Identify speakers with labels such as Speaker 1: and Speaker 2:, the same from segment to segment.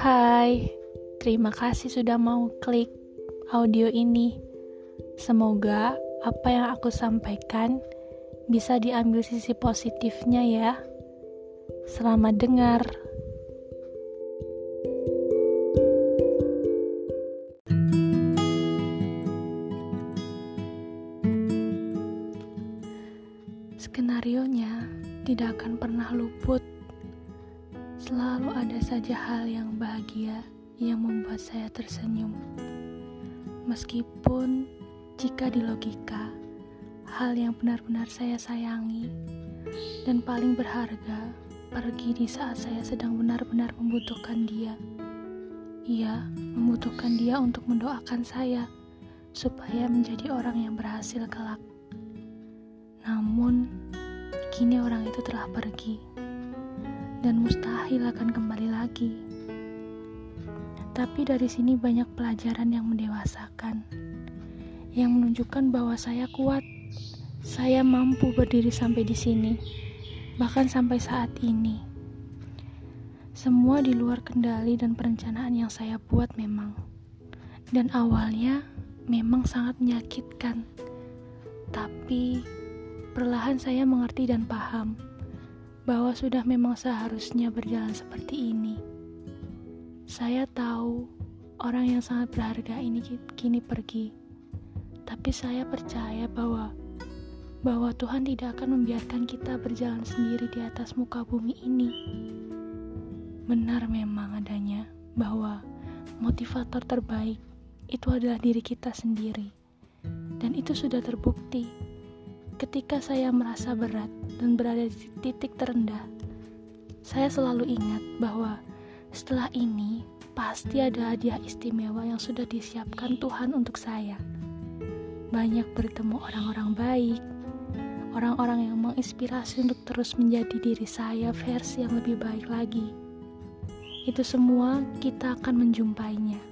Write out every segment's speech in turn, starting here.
Speaker 1: Hai, terima kasih sudah mau klik audio ini. Semoga apa yang aku sampaikan bisa diambil sisi positifnya ya. Selamat dengar. Skenario-nya tidak akan pernah luput Selalu ada saja hal yang bahagia yang membuat saya tersenyum. Meskipun jika di logika, hal yang benar-benar saya sayangi dan paling berharga pergi di saat saya sedang benar-benar membutuhkan dia. Ia membutuhkan dia untuk mendoakan saya supaya menjadi orang yang berhasil kelak. Namun, kini orang itu telah pergi dan mustahil akan kembali lagi. Tapi dari sini banyak pelajaran yang mendewasakan, yang menunjukkan bahwa saya kuat, saya mampu berdiri sampai di sini, bahkan sampai saat ini. Semua di luar kendali dan perencanaan yang saya buat memang. Dan awalnya memang sangat menyakitkan. Tapi perlahan saya mengerti dan paham bahwa sudah memang seharusnya berjalan seperti ini. Saya tahu orang yang sangat berharga ini kini pergi, tapi saya percaya bahwa bahwa Tuhan tidak akan membiarkan kita berjalan sendiri di atas muka bumi ini. Benar memang adanya bahwa motivator terbaik itu adalah diri kita sendiri. Dan itu sudah terbukti Ketika saya merasa berat dan berada di titik terendah, saya selalu ingat bahwa setelah ini pasti ada hadiah istimewa yang sudah disiapkan Tuhan untuk saya. Banyak bertemu orang-orang baik, orang-orang yang menginspirasi untuk terus menjadi diri saya versi yang lebih baik lagi. Itu semua kita akan menjumpainya.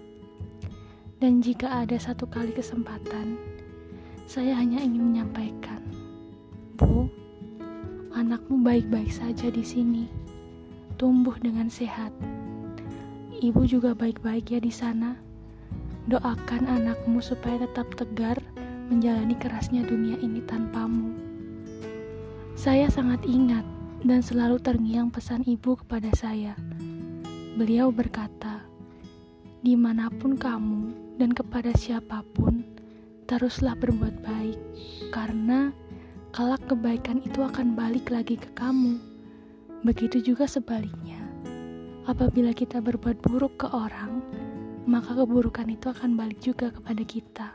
Speaker 1: Dan jika ada satu kali kesempatan, saya hanya ingin menyampaikan Bu, anakmu baik-baik saja di sini, tumbuh dengan sehat. Ibu juga baik-baik ya di sana. Doakan anakmu supaya tetap tegar menjalani kerasnya dunia ini tanpamu. Saya sangat ingat dan selalu terngiang pesan ibu kepada saya. Beliau berkata, "Di mana pun kamu dan kepada siapa pun, teruslah berbuat baik, karena..." kelak kebaikan itu akan balik lagi ke kamu. Begitu juga sebaliknya. Apabila kita berbuat buruk ke orang, maka keburukan itu akan balik juga kepada kita.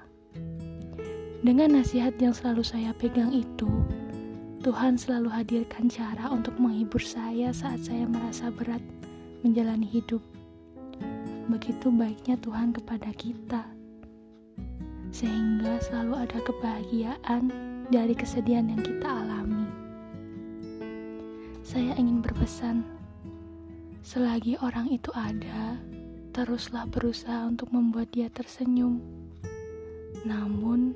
Speaker 1: Dengan nasihat yang selalu saya pegang itu, Tuhan selalu hadirkan cara untuk menghibur saya saat saya merasa berat menjalani hidup. Begitu baiknya Tuhan kepada kita, sehingga selalu ada kebahagiaan dari kesedihan yang kita alami. Saya ingin berpesan, selagi orang itu ada, teruslah berusaha untuk membuat dia tersenyum. Namun,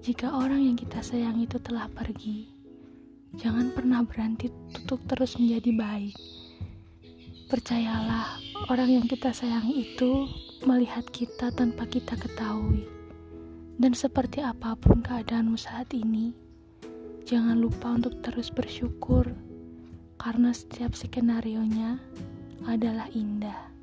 Speaker 1: jika orang yang kita sayang itu telah pergi, jangan pernah berhenti untuk terus menjadi baik. Percayalah, orang yang kita sayangi itu melihat kita tanpa kita ketahui. Dan seperti apa pun keadaanmu saat ini, jangan lupa untuk terus bersyukur, karena setiap skenario-nya adalah indah.